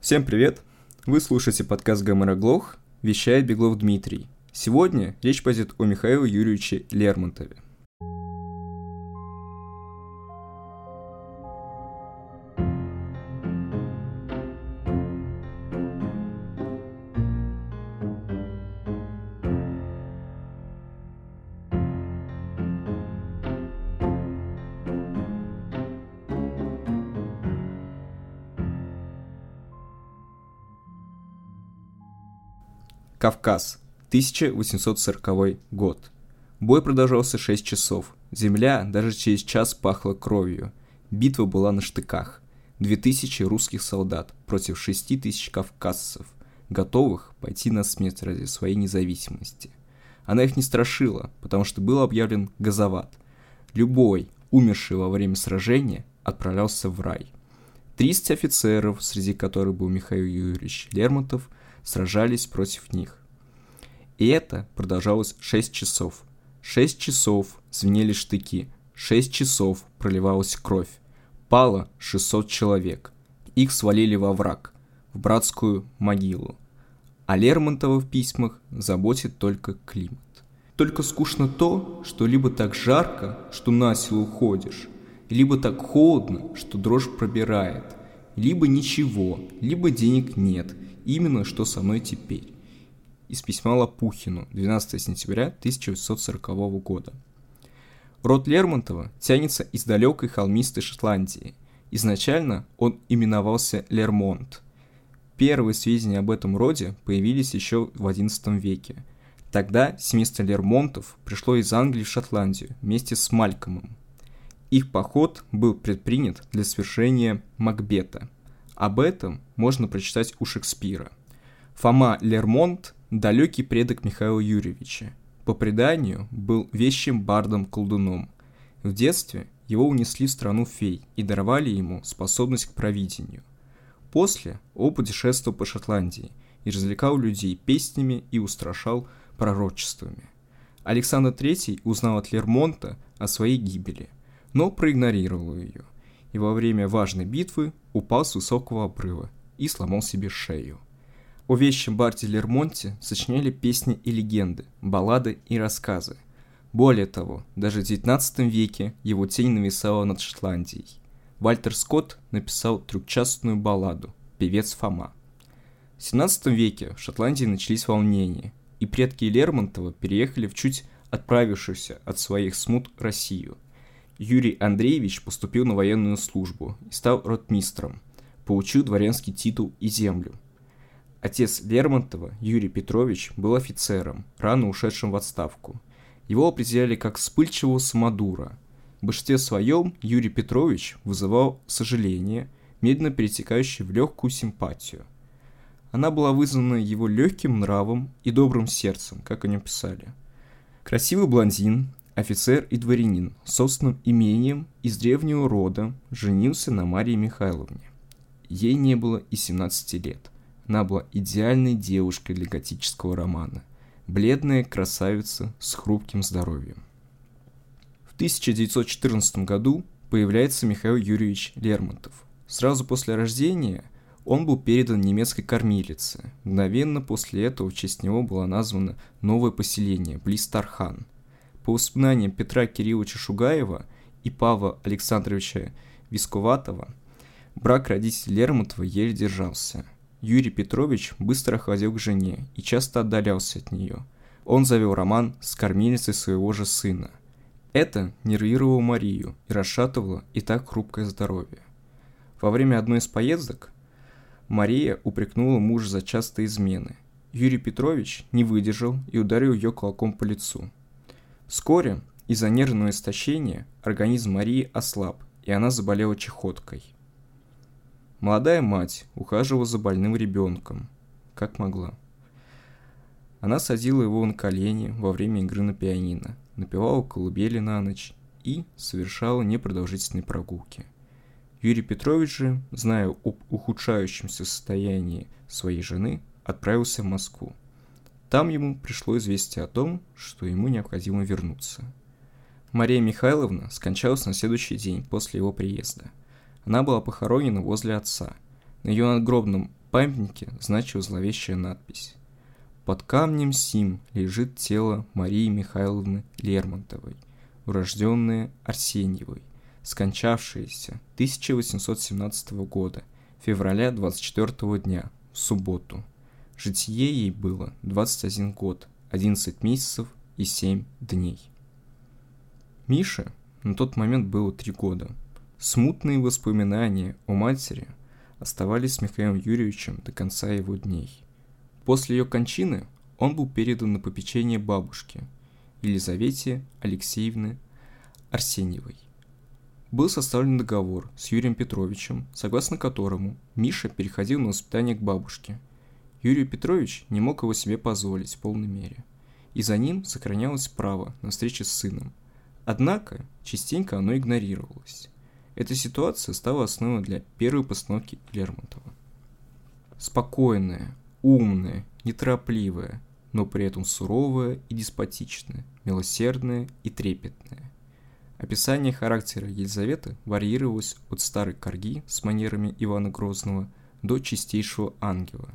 Всем привет! Вы слушаете подкаст Гомера Глох, вещает Беглов Дмитрий. Сегодня речь пойдет о Михаиле Юрьевиче Лермонтове. Кавказ, 1840 год. Бой продолжался 6 часов. Земля даже через час пахла кровью. Битва была на штыках. 2000 русских солдат против 6000 кавказцев, готовых пойти на смерть ради своей независимости. Она их не страшила, потому что был объявлен газоват. Любой, умерший во время сражения, отправлялся в рай. 30 офицеров, среди которых был Михаил Юрьевич Лермонтов, сражались против них. И это продолжалось 6 часов. 6 часов звенели штыки, 6 часов проливалась кровь. Пало 600 человек. Их свалили во враг, в братскую могилу. А Лермонтова в письмах заботит только климат. Только скучно то, что либо так жарко, что на силу ходишь, либо так холодно, что дрожь пробирает, либо ничего, либо денег нет – именно что со мной теперь. Из письма Лопухину 12 сентября 1940 года. Род Лермонтова тянется из далекой холмистой Шотландии. Изначально он именовался Лермонт. Первые сведения об этом роде появились еще в XI веке. Тогда семейство Лермонтов пришло из Англии в Шотландию вместе с Малькомом. Их поход был предпринят для свершения Макбета – об этом можно прочитать у Шекспира. Фома Лермонт – далекий предок Михаила Юрьевича. По преданию, был вещим бардом-колдуном. В детстве его унесли в страну фей и даровали ему способность к провидению. После он путешествовал по Шотландии и развлекал людей песнями и устрашал пророчествами. Александр III узнал от Лермонта о своей гибели, но проигнорировал ее – и во время важной битвы упал с высокого обрыва и сломал себе шею. О вещем Барте Лермонте сочиняли песни и легенды, баллады и рассказы. Более того, даже в XIX веке его тень нависала над Шотландией. Вальтер Скотт написал трехчастную балладу «Певец Фома». В XVII веке в Шотландии начались волнения, и предки Лермонтова переехали в чуть отправившуюся от своих смут Россию – Юрий Андреевич поступил на военную службу и стал ротмистром, получил дворянский титул и землю. Отец Лермонтова, Юрий Петрович, был офицером, рано ушедшим в отставку. Его определяли как вспыльчивого самодура. В большинстве своем Юрий Петрович вызывал сожаление, медленно перетекающее в легкую симпатию. Она была вызвана его легким нравом и добрым сердцем, как они писали. Красивый блондин, офицер и дворянин с собственным имением из древнего рода женился на Марии Михайловне. Ей не было и 17 лет. Она была идеальной девушкой для готического романа. Бледная красавица с хрупким здоровьем. В 1914 году появляется Михаил Юрьевич Лермонтов. Сразу после рождения он был передан немецкой кормилице. Мгновенно после этого в честь него было названо новое поселение, близ Тархан – по воспоминаниям Петра Кирилловича Шугаева и Павла Александровича Висковатова, брак родителей Лермонтова еле держался. Юрий Петрович быстро ходил к жене и часто отдалялся от нее. Он завел роман с кормилицей своего же сына. Это нервировало Марию и расшатывало и так хрупкое здоровье. Во время одной из поездок Мария упрекнула мужа за частые измены. Юрий Петрович не выдержал и ударил ее кулаком по лицу. Вскоре из-за нервного истощения организм Марии ослаб, и она заболела чехоткой. Молодая мать ухаживала за больным ребенком, как могла. Она садила его на колени во время игры на пианино, напевала колыбели на ночь и совершала непродолжительные прогулки. Юрий Петрович же, зная об ухудшающемся состоянии своей жены, отправился в Москву. Там ему пришло известие о том, что ему необходимо вернуться. Мария Михайловна скончалась на следующий день после его приезда. Она была похоронена возле отца. На ее надгробном памятнике значила зловещая надпись «Под камнем сим лежит тело Марии Михайловны Лермонтовой, урожденная Арсеньевой, скончавшаяся 1817 года, февраля 24 дня, в субботу. Житие ей было 21 год, 11 месяцев и 7 дней. Мише на тот момент было 3 года. Смутные воспоминания о матери оставались с Михаилом Юрьевичем до конца его дней. После ее кончины он был передан на попечение бабушки Елизавете Алексеевны Арсеньевой. Был составлен договор с Юрием Петровичем, согласно которому Миша переходил на воспитание к бабушке. Юрий Петрович не мог его себе позволить в полной мере, и за ним сохранялось право на встречу с сыном. Однако, частенько оно игнорировалось. Эта ситуация стала основой для первой постановки Лермонтова. Спокойная, умная, неторопливая, но при этом суровая и деспотичная, милосердная и трепетная. Описание характера Елизаветы варьировалось от старой корги с манерами Ивана Грозного до чистейшего ангела.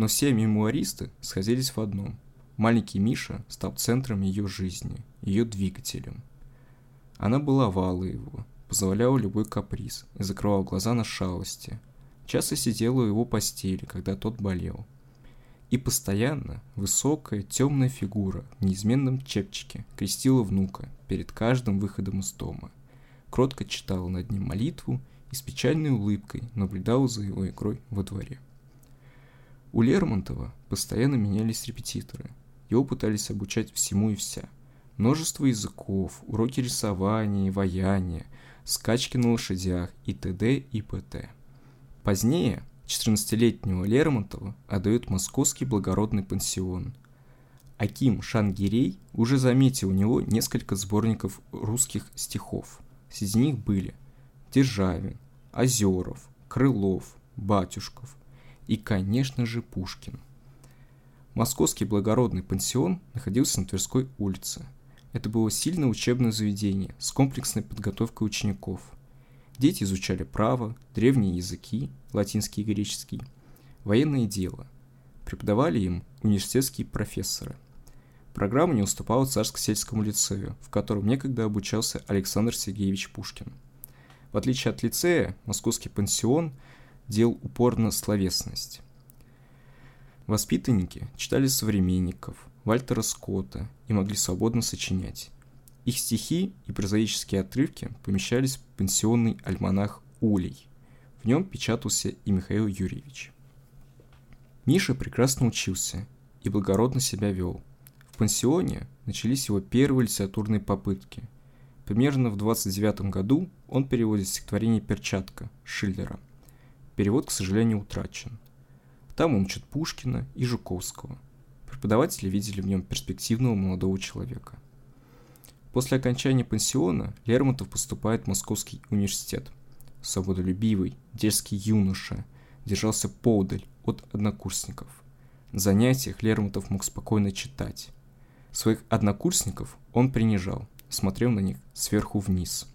Но все мемуаристы сходились в одном. Маленький Миша стал центром ее жизни, ее двигателем. Она баловала его, позволяла любой каприз и закрывала глаза на шалости. Часто сидела у его постели, когда тот болел – и постоянно высокая темная фигура в неизменном чепчике крестила внука перед каждым выходом из дома. Кротко читала над ним молитву и с печальной улыбкой наблюдала за его игрой во дворе. У Лермонтова постоянно менялись репетиторы. Его пытались обучать всему и вся. Множество языков, уроки рисования и ваяния, скачки на лошадях и т.д. и п.т. Позднее 14-летнего Лермонтова отдают московский благородный пансион. Аким Шангирей уже заметил у него несколько сборников русских стихов. Среди них были Державин, Озеров, Крылов, Батюшков и, конечно же, Пушкин. Московский благородный пансион находился на Тверской улице. Это было сильное учебное заведение с комплексной подготовкой учеников – Дети изучали право, древние языки, латинский и греческий, военное дело. Преподавали им университетские профессоры. Программа не уступала царско-сельскому лицею, в котором некогда обучался Александр Сергеевич Пушкин. В отличие от лицея, московский пансион делал упор на словесность. Воспитанники читали современников, Вальтера Скотта и могли свободно сочинять. Их стихи и прозаические отрывки помещались в пенсионный альманах «Улей». В нем печатался и Михаил Юрьевич. Миша прекрасно учился и благородно себя вел. В пансионе начались его первые литературные попытки. Примерно в 29 году он переводит стихотворение «Перчатка» Шиллера. Перевод, к сожалению, утрачен. Там он учит Пушкина и Жуковского. Преподаватели видели в нем перспективного молодого человека – После окончания пансиона Лермонтов поступает в Московский университет. Свободолюбивый, дерзкий юноша, держался поудаль от однокурсников. На занятиях Лермонтов мог спокойно читать. Своих однокурсников он принижал, смотрел на них сверху вниз.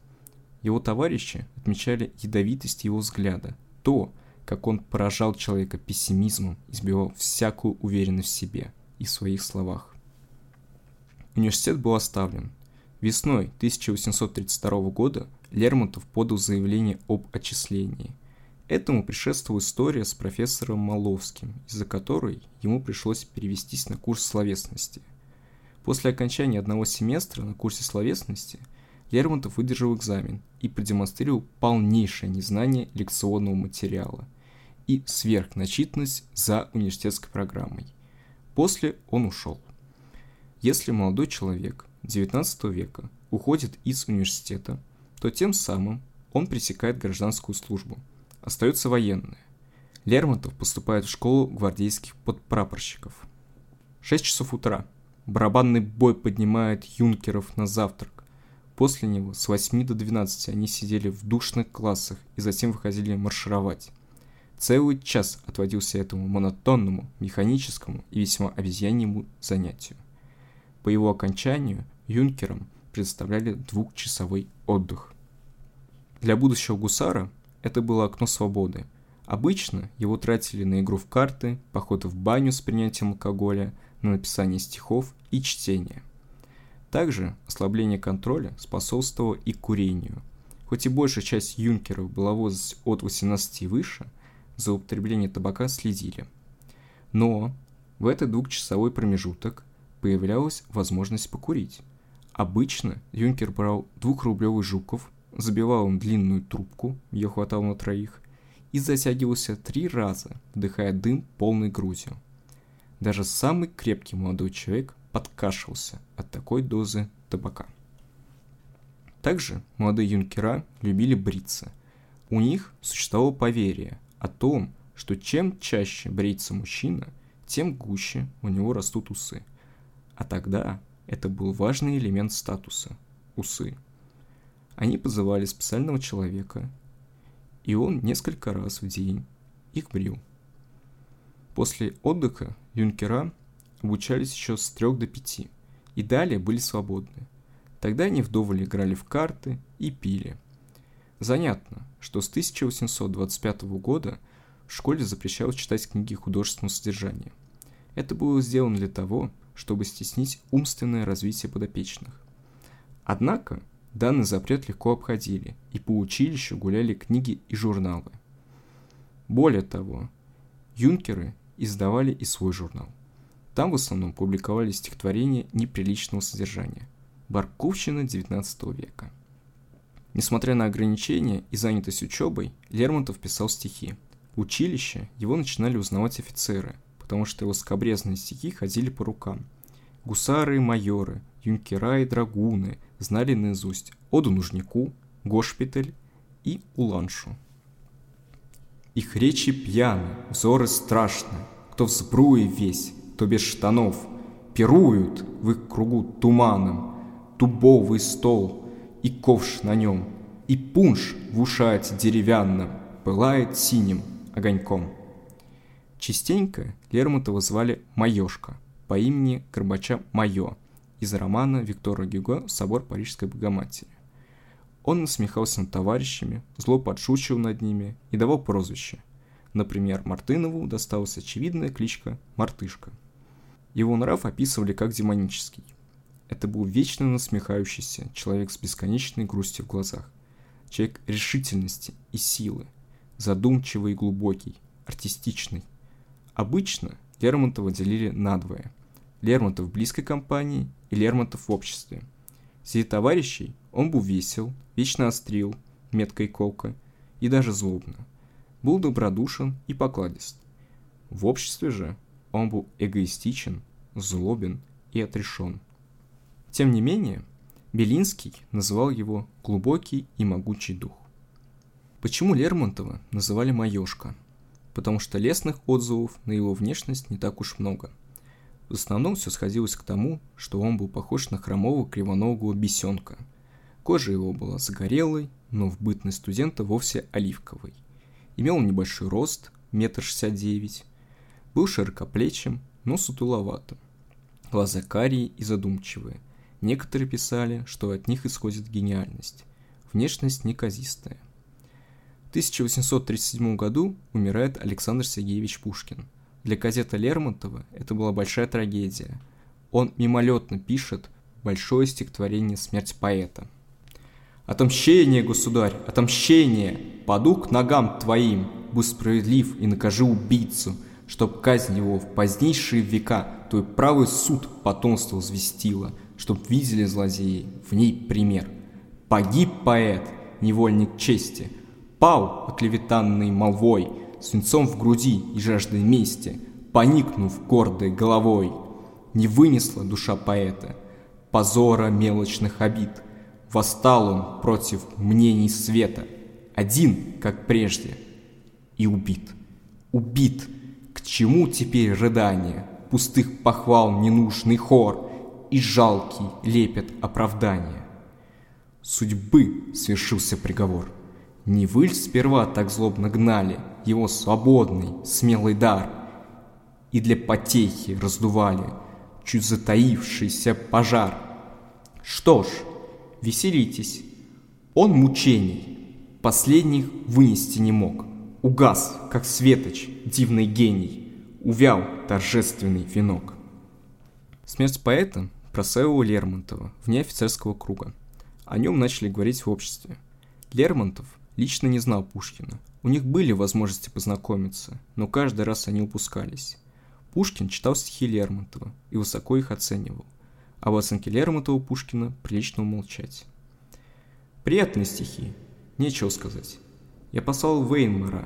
Его товарищи отмечали ядовитость его взгляда, то, как он поражал человека пессимизмом, избивал всякую уверенность в себе и в своих словах. Университет был оставлен, Весной 1832 года Лермонтов подал заявление об отчислении. Этому предшествовала история с профессором Маловским, из-за которой ему пришлось перевестись на курс словесности. После окончания одного семестра на курсе словесности Лермонтов выдержал экзамен и продемонстрировал полнейшее незнание лекционного материала и сверхначитанность за университетской программой. После он ушел. Если молодой человек XIX века уходит из университета, то тем самым он пресекает гражданскую службу. Остается военная. Лермонтов поступает в школу гвардейских подпрапорщиков. 6 часов утра. Барабанный бой поднимает юнкеров на завтрак. После него с 8 до 12 они сидели в душных классах и затем выходили маршировать. Целый час отводился этому монотонному, механическому и весьма обезьяньему занятию. По его окончанию юнкерам предоставляли двухчасовой отдых. Для будущего гусара это было окно свободы, Обычно его тратили на игру в карты, походы в баню с принятием алкоголя, на написание стихов и чтение. Также ослабление контроля способствовало и курению. Хоть и большая часть юнкеров была в возрасте от 18 и выше, за употребление табака следили. Но в этот двухчасовой промежуток появлялась возможность покурить. Обычно юнкер брал двухрублевый жуков, забивал им длинную трубку, ее хватало на троих, и затягивался три раза, вдыхая дым полной грудью. Даже самый крепкий молодой человек подкашивался от такой дозы табака. Также молодые юнкера любили бриться. У них существовало поверье о том, что чем чаще бреется мужчина, тем гуще у него растут усы. А тогда это был важный элемент статуса – усы. Они позывали специального человека, и он несколько раз в день их брил. После отдыха юнкера обучались еще с 3 до 5, и далее были свободны. Тогда они вдоволь играли в карты и пили. Занятно, что с 1825 года в школе запрещалось читать книги художественного содержания. Это было сделано для того, чтобы стеснить умственное развитие подопечных. Однако, данный запрет легко обходили, и по училищу гуляли книги и журналы. Более того, юнкеры издавали и свой журнал. Там в основном публиковались стихотворения неприличного содержания. Барковщина XIX века. Несмотря на ограничения и занятость учебой, Лермонтов писал стихи. В училище его начинали узнавать офицеры, потому что его скобрезные стихи ходили по рукам. Гусары и майоры, юнкера и драгуны знали наизусть Оду Нужнику, Гошпиталь и Уланшу. Их речи пьяны, взоры страшны, кто в сбруе весь, кто без штанов, пируют в их кругу туманом, дубовый стол и ковш на нем, и пунш в ушате деревянном пылает синим огоньком. Частенько Лермонтова звали Майошка по имени Горбача Майо из романа Виктора Гюго «Собор Парижской Богоматери». Он насмехался над товарищами, зло подшучивал над ними и давал прозвища. Например, Мартынову досталась очевидная кличка «Мартышка». Его нрав описывали как демонический. Это был вечно насмехающийся человек с бесконечной грустью в глазах. Человек решительности и силы, задумчивый и глубокий, артистичный, Обычно Лермонтова делили надвое. Лермонтов в близкой компании и Лермонтов в обществе. Среди товарищей он был весел, вечно острил, метко и колко, и даже злобно. Был добродушен и покладист. В обществе же он был эгоистичен, злобен и отрешен. Тем не менее, Белинский называл его «глубокий и могучий дух». Почему Лермонтова называли «майошка»? потому что лестных отзывов на его внешность не так уж много. В основном все сходилось к тому, что он был похож на хромого кривоногого бесенка. Кожа его была загорелой, но в бытность студента вовсе оливковой. Имел небольшой рост, метр шестьдесят девять, был широкоплечим, но сутуловатым. Глаза карие и задумчивые. Некоторые писали, что от них исходит гениальность. Внешность неказистая. 1837 году умирает Александр Сергеевич Пушкин. Для газеты Лермонтова это была большая трагедия. Он мимолетно пишет большое стихотворение «Смерть поэта». «Отомщение, государь, отомщение! Паду к ногам твоим, будь справедлив и накажи убийцу, чтоб казнь его в позднейшие века твой правый суд потомство возвестило, чтоб видели злодеи в ней пример. Погиб поэт, невольник чести, Пал, оклеветанный молвой, Свинцом в груди и жаждой мести, Поникнув гордой головой. Не вынесла душа поэта Позора мелочных обид. Восстал он против мнений света, Один, как прежде, и убит. Убит! Чему теперь рыдание, Пустых похвал ненужный хор И жалкий лепет оправдания? Судьбы свершился приговор. Не вы сперва так злобно гнали его свободный, смелый дар, и для потехи раздували чуть затаившийся пожар? Что ж, веселитесь, он мучений последних вынести не мог. Угас, как светоч, дивный гений, увял торжественный венок. Смерть поэта прославила Лермонтова вне офицерского круга. О нем начали говорить в обществе. Лермонтов лично не знал Пушкина. У них были возможности познакомиться, но каждый раз они упускались. Пушкин читал стихи Лермонтова и высоко их оценивал. Об оценке Лермонтова Пушкина прилично умолчать. Приятные стихи, нечего сказать. Я послал Вейнмара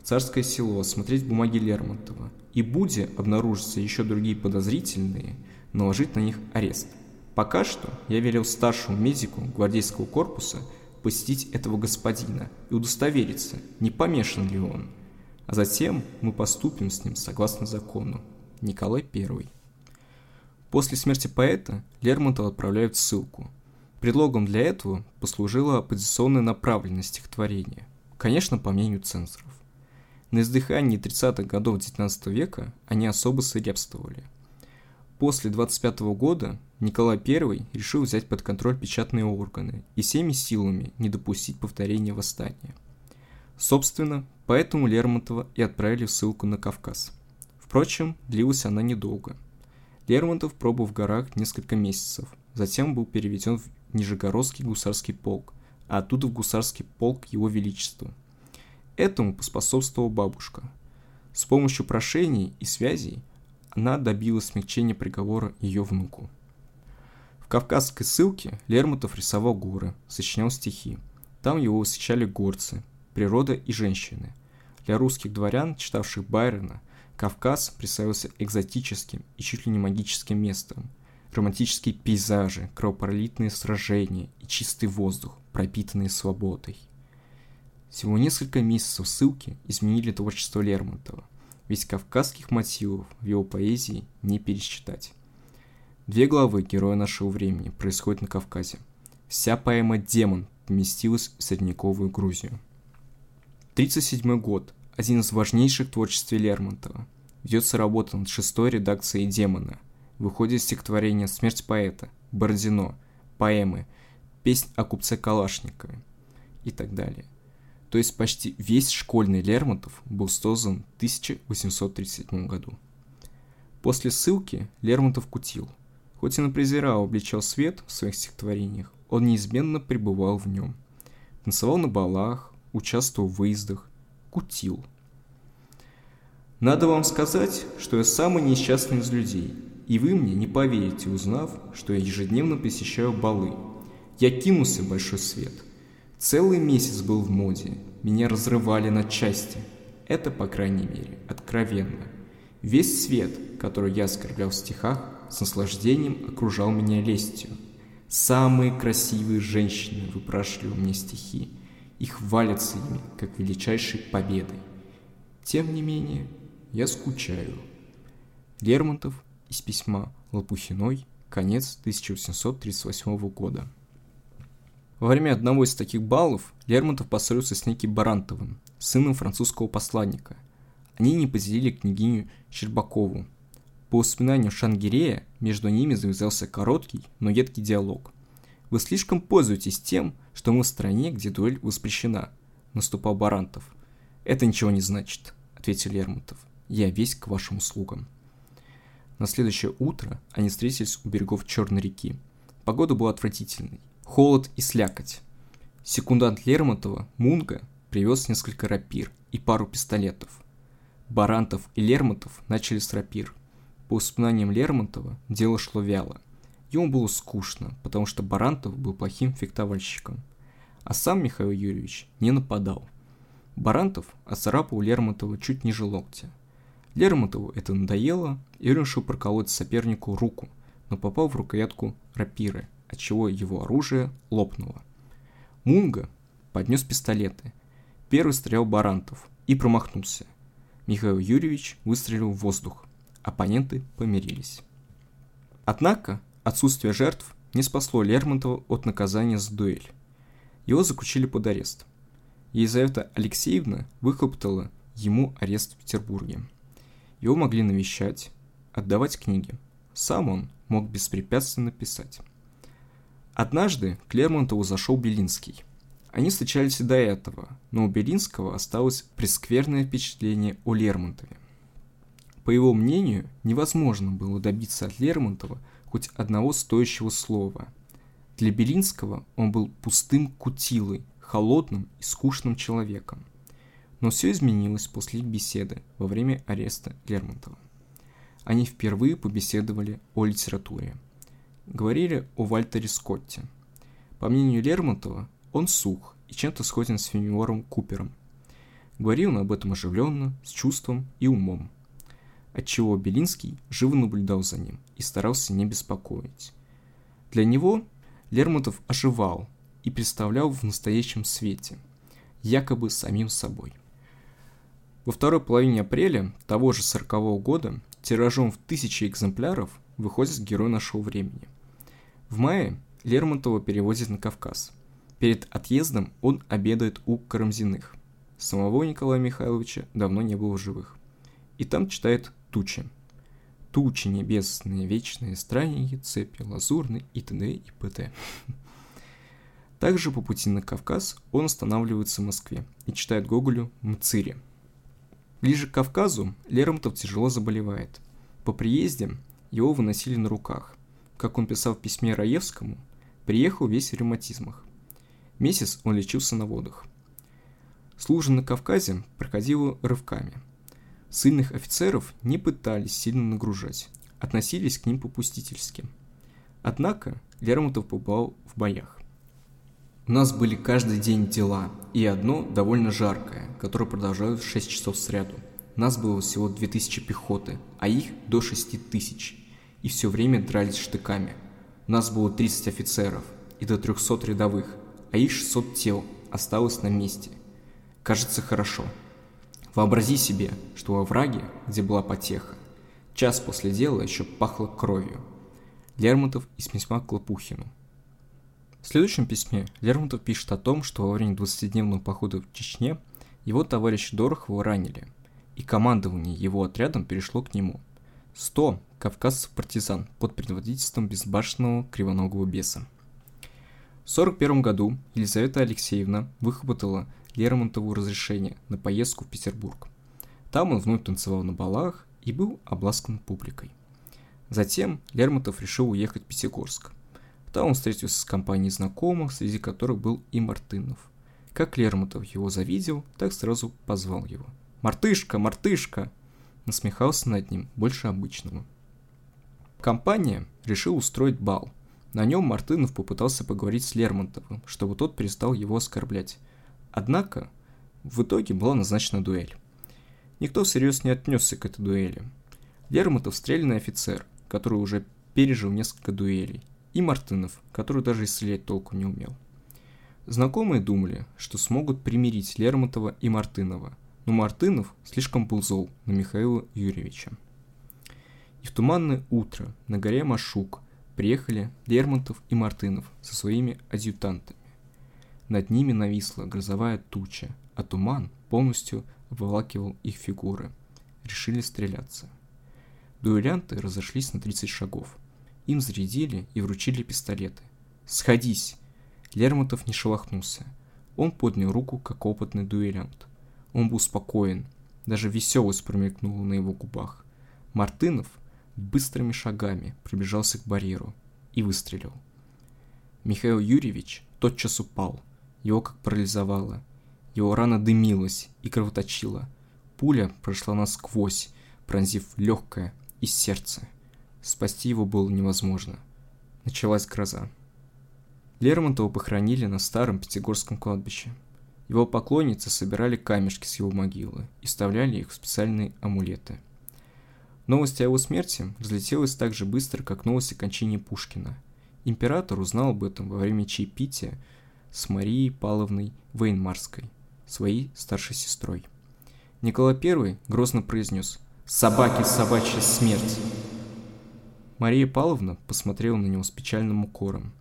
в царское село смотреть бумаги Лермонтова, и Буде обнаружатся еще другие подозрительные, наложить на них арест. Пока что я велел старшему медику гвардейского корпуса посетить этого господина и удостовериться, не помешан ли он. А затем мы поступим с ним согласно закону. Николай I. После смерти поэта Лермонтова отправляют ссылку. Предлогом для этого послужила оппозиционная направленность стихотворения – Конечно, по мнению цензоров. На издыхании 30-х годов XIX века они особо свирепствовали. После 25 -го года Николай I решил взять под контроль печатные органы и всеми силами не допустить повторения восстания. Собственно, поэтому Лермонтова и отправили в ссылку на Кавказ. Впрочем, длилась она недолго. Лермонтов пробыл в горах несколько месяцев, затем был переведен в Нижегородский гусарский полк, а оттуда в гусарский полк Его Величества. Этому поспособствовала бабушка. С помощью прошений и связей она добилась смягчения приговора ее внуку. В кавказской ссылке Лермонтов рисовал горы, сочинял стихи. Там его восхищали горцы, природа и женщины. Для русских дворян, читавших Байрона, Кавказ представился экзотическим и чуть ли не магическим местом. Романтические пейзажи, кровопролитные сражения и чистый воздух, пропитанные свободой. Всего несколько месяцев ссылки изменили творчество Лермонтова, ведь кавказских мотивов в его поэзии не пересчитать. Две главы героя нашего времени происходят на Кавказе. Вся поэма «Демон» поместилась в средневековую Грузию. 1937 год – один из важнейших творчеств Лермонтова. Ведется работа над шестой редакцией «Демона». Выходит стихотворение «Смерть поэта», «Бородино», поэмы – песнь о купце Калашникове и так далее. То есть почти весь школьный Лермонтов был создан в 1837 году. После ссылки Лермонтов кутил. Хоть и на презирал обличал свет в своих стихотворениях, он неизменно пребывал в нем. Танцевал на балах, участвовал в выездах, кутил. Надо вам сказать, что я самый несчастный из людей, и вы мне не поверите, узнав, что я ежедневно посещаю балы – я кинулся в большой свет. Целый месяц был в моде. Меня разрывали на части. Это, по крайней мере, откровенно. Весь свет, который я оскорблял в стихах, с наслаждением окружал меня лестью. Самые красивые женщины выпрашивали у меня стихи и хвалятся ими, как величайшей победой. Тем не менее, я скучаю. Лермонтов из письма Лопухиной, конец 1838 года. Во время одного из таких баллов Лермонтов поссорился с неким Барантовым, сыном французского посланника. Они не поделили княгиню Щербакову. По воспоминаниям Шангирея, между ними завязался короткий, но едкий диалог. «Вы слишком пользуетесь тем, что мы в стране, где дуэль воспрещена», – наступал Барантов. «Это ничего не значит», – ответил Лермонтов. «Я весь к вашим услугам». На следующее утро они встретились у берегов Черной реки. Погода была отвратительной холод и слякоть. Секундант Лермонтова, Мунга, привез несколько рапир и пару пистолетов. Барантов и Лермонтов начали с рапир. По воспоминаниям Лермонтова, дело шло вяло. Ему было скучно, потому что Барантов был плохим фехтовальщиком. А сам Михаил Юрьевич не нападал. Барантов оцарапал Лермонтова чуть ниже локтя. Лермонтову это надоело, и он решил проколоть сопернику руку, но попал в рукоятку рапиры – отчего его оружие лопнуло. Мунга поднес пистолеты. Первый стрелял Барантов и промахнулся. Михаил Юрьевич выстрелил в воздух. Оппоненты помирились. Однако отсутствие жертв не спасло Лермонтова от наказания за дуэль. Его заключили под арест. Елизавета Алексеевна выхлоптала ему арест в Петербурге. Его могли навещать, отдавать книги. Сам он мог беспрепятственно писать. Однажды к Лермонтову зашел Белинский. Они встречались и до этого, но у Белинского осталось прескверное впечатление о Лермонтове. По его мнению, невозможно было добиться от Лермонтова хоть одного стоящего слова. Для Белинского он был пустым кутилой, холодным и скучным человеком. Но все изменилось после их беседы во время ареста Лермонтова. Они впервые побеседовали о литературе. Говорили о Вальтере Скотте. По мнению Лермонтова, он сух и чем-то сходен с Фенемором Купером. Говорил он об этом оживленно, с чувством и умом. Отчего Белинский живо наблюдал за ним и старался не беспокоить. Для него Лермонтов оживал и представлял в настоящем свете, якобы самим собой. Во второй половине апреля того же 40 -го года тиражом в тысячи экземпляров выходит герой нашего времени. В мае Лермонтова перевозят на Кавказ. Перед отъездом он обедает у Карамзиных. Самого Николая Михайловича давно не было в живых. И там читает «Тучи». Тучи небесные, вечные, странники, цепи, лазурные и т.д. и п.т. Также по пути на Кавказ он останавливается в Москве и читает Гоголю «Мцири». Ближе к Кавказу Лермонтов тяжело заболевает. По приезде его выносили на руках. Как он писал в письме Раевскому, приехал весь в ревматизмах. Месяц он лечился на водах. Служа на Кавказе проходила рывками. Сильных офицеров не пытались сильно нагружать, относились к ним попустительски. Однако Лермонтов побывал в боях. У нас были каждый день дела, и одно довольно жаркое, которое продолжалось 6 часов сряду. Нас было всего 2000 пехоты, а их до 6000, и все время дрались штыками. У нас было 30 офицеров и до 300 рядовых, а их 600 тел осталось на месте. Кажется хорошо. Вообрази себе, что во враге, где была потеха, час после дела еще пахло кровью. Лермонтов из письма к Лопухину. В следующем письме Лермонтов пишет о том, что во время 20-дневного похода в Чечне его товарищ Дорохова ранили, и командование его отрядом перешло к нему. 100 кавказцев-партизан под предводительством безбашенного кривоногого беса. В 1941 году Елизавета Алексеевна выхлопотала Лермонтову разрешение на поездку в Петербург. Там он вновь танцевал на балах и был обласкан публикой. Затем Лермонтов решил уехать в Пятигорск. Там он встретился с компанией знакомых, среди которых был и Мартынов. Как Лермонтов его завидел, так сразу позвал его. «Мартышка, мартышка!» Насмехался над ним больше обычного. Компания решила устроить бал. На нем Мартынов попытался поговорить с Лермонтовым, чтобы тот перестал его оскорблять. Однако, в итоге была назначена дуэль. Никто всерьез не отнесся к этой дуэли. Лермонтов стрельный офицер, который уже пережил несколько дуэлей и Мартынов, который даже исцелять толку не умел. Знакомые думали, что смогут примирить Лермонтова и Мартынова, но Мартынов слишком был зол на Михаила Юрьевича. И в туманное утро на горе Машук приехали Лермонтов и Мартынов со своими адъютантами. Над ними нависла грозовая туча, а туман полностью обволакивал их фигуры. Решили стреляться. Дуэлянты разошлись на 30 шагов – им зарядили и вручили пистолеты. «Сходись!» Лермонтов не шелохнулся. Он поднял руку, как опытный дуэлянт. Он был спокоен. Даже веселость промелькнула на его губах. Мартынов быстрыми шагами приближался к барьеру и выстрелил. Михаил Юрьевич тотчас упал. Его как парализовало. Его рана дымилась и кровоточила. Пуля прошла насквозь, пронзив легкое из сердца. Спасти его было невозможно. Началась гроза. Лермонтова похоронили на старом Пятигорском кладбище. Его поклонницы собирали камешки с его могилы и вставляли их в специальные амулеты. Новость о его смерти разлетелась так же быстро, как новость о кончине Пушкина. Император узнал об этом во время чаепития с Марией Павловной Вейнмарской, своей старшей сестрой. Николай I грозно произнес «Собаки, собачья смерть!» Мария Павловна посмотрела на него с печальным укором.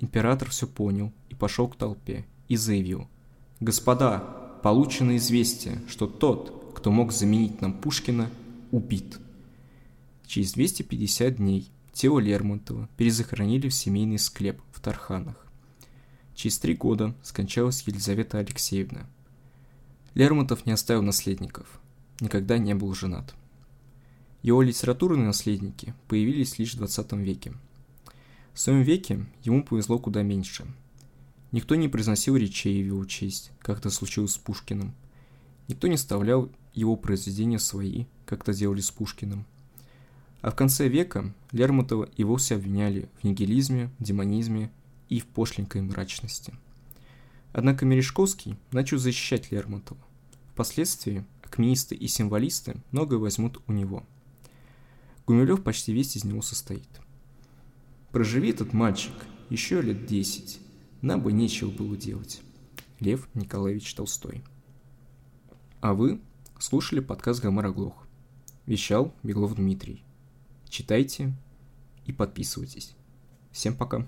Император все понял и пошел к толпе и заявил. «Господа, получено известие, что тот, кто мог заменить нам Пушкина, убит». Через 250 дней тело Лермонтова перезахоронили в семейный склеп в Тарханах. Через три года скончалась Елизавета Алексеевна. Лермонтов не оставил наследников, никогда не был женат. Его литературные наследники появились лишь в 20 веке. В своем веке ему повезло куда меньше. Никто не произносил речей в его честь, как это случилось с Пушкиным. Никто не вставлял его произведения свои, как это делали с Пушкиным. А в конце века Лермонтова и вовсе обвиняли в нигилизме, демонизме и в пошленькой мрачности. Однако Мережковский начал защищать Лермонтова. Впоследствии акмеисты и символисты многое возьмут у него. Гумилев почти весь из него состоит. Проживи этот мальчик еще лет десять, нам бы нечего было делать. Лев Николаевич Толстой. А вы слушали подкаст Гомер. Вещал Беглов Дмитрий. Читайте и подписывайтесь. Всем пока.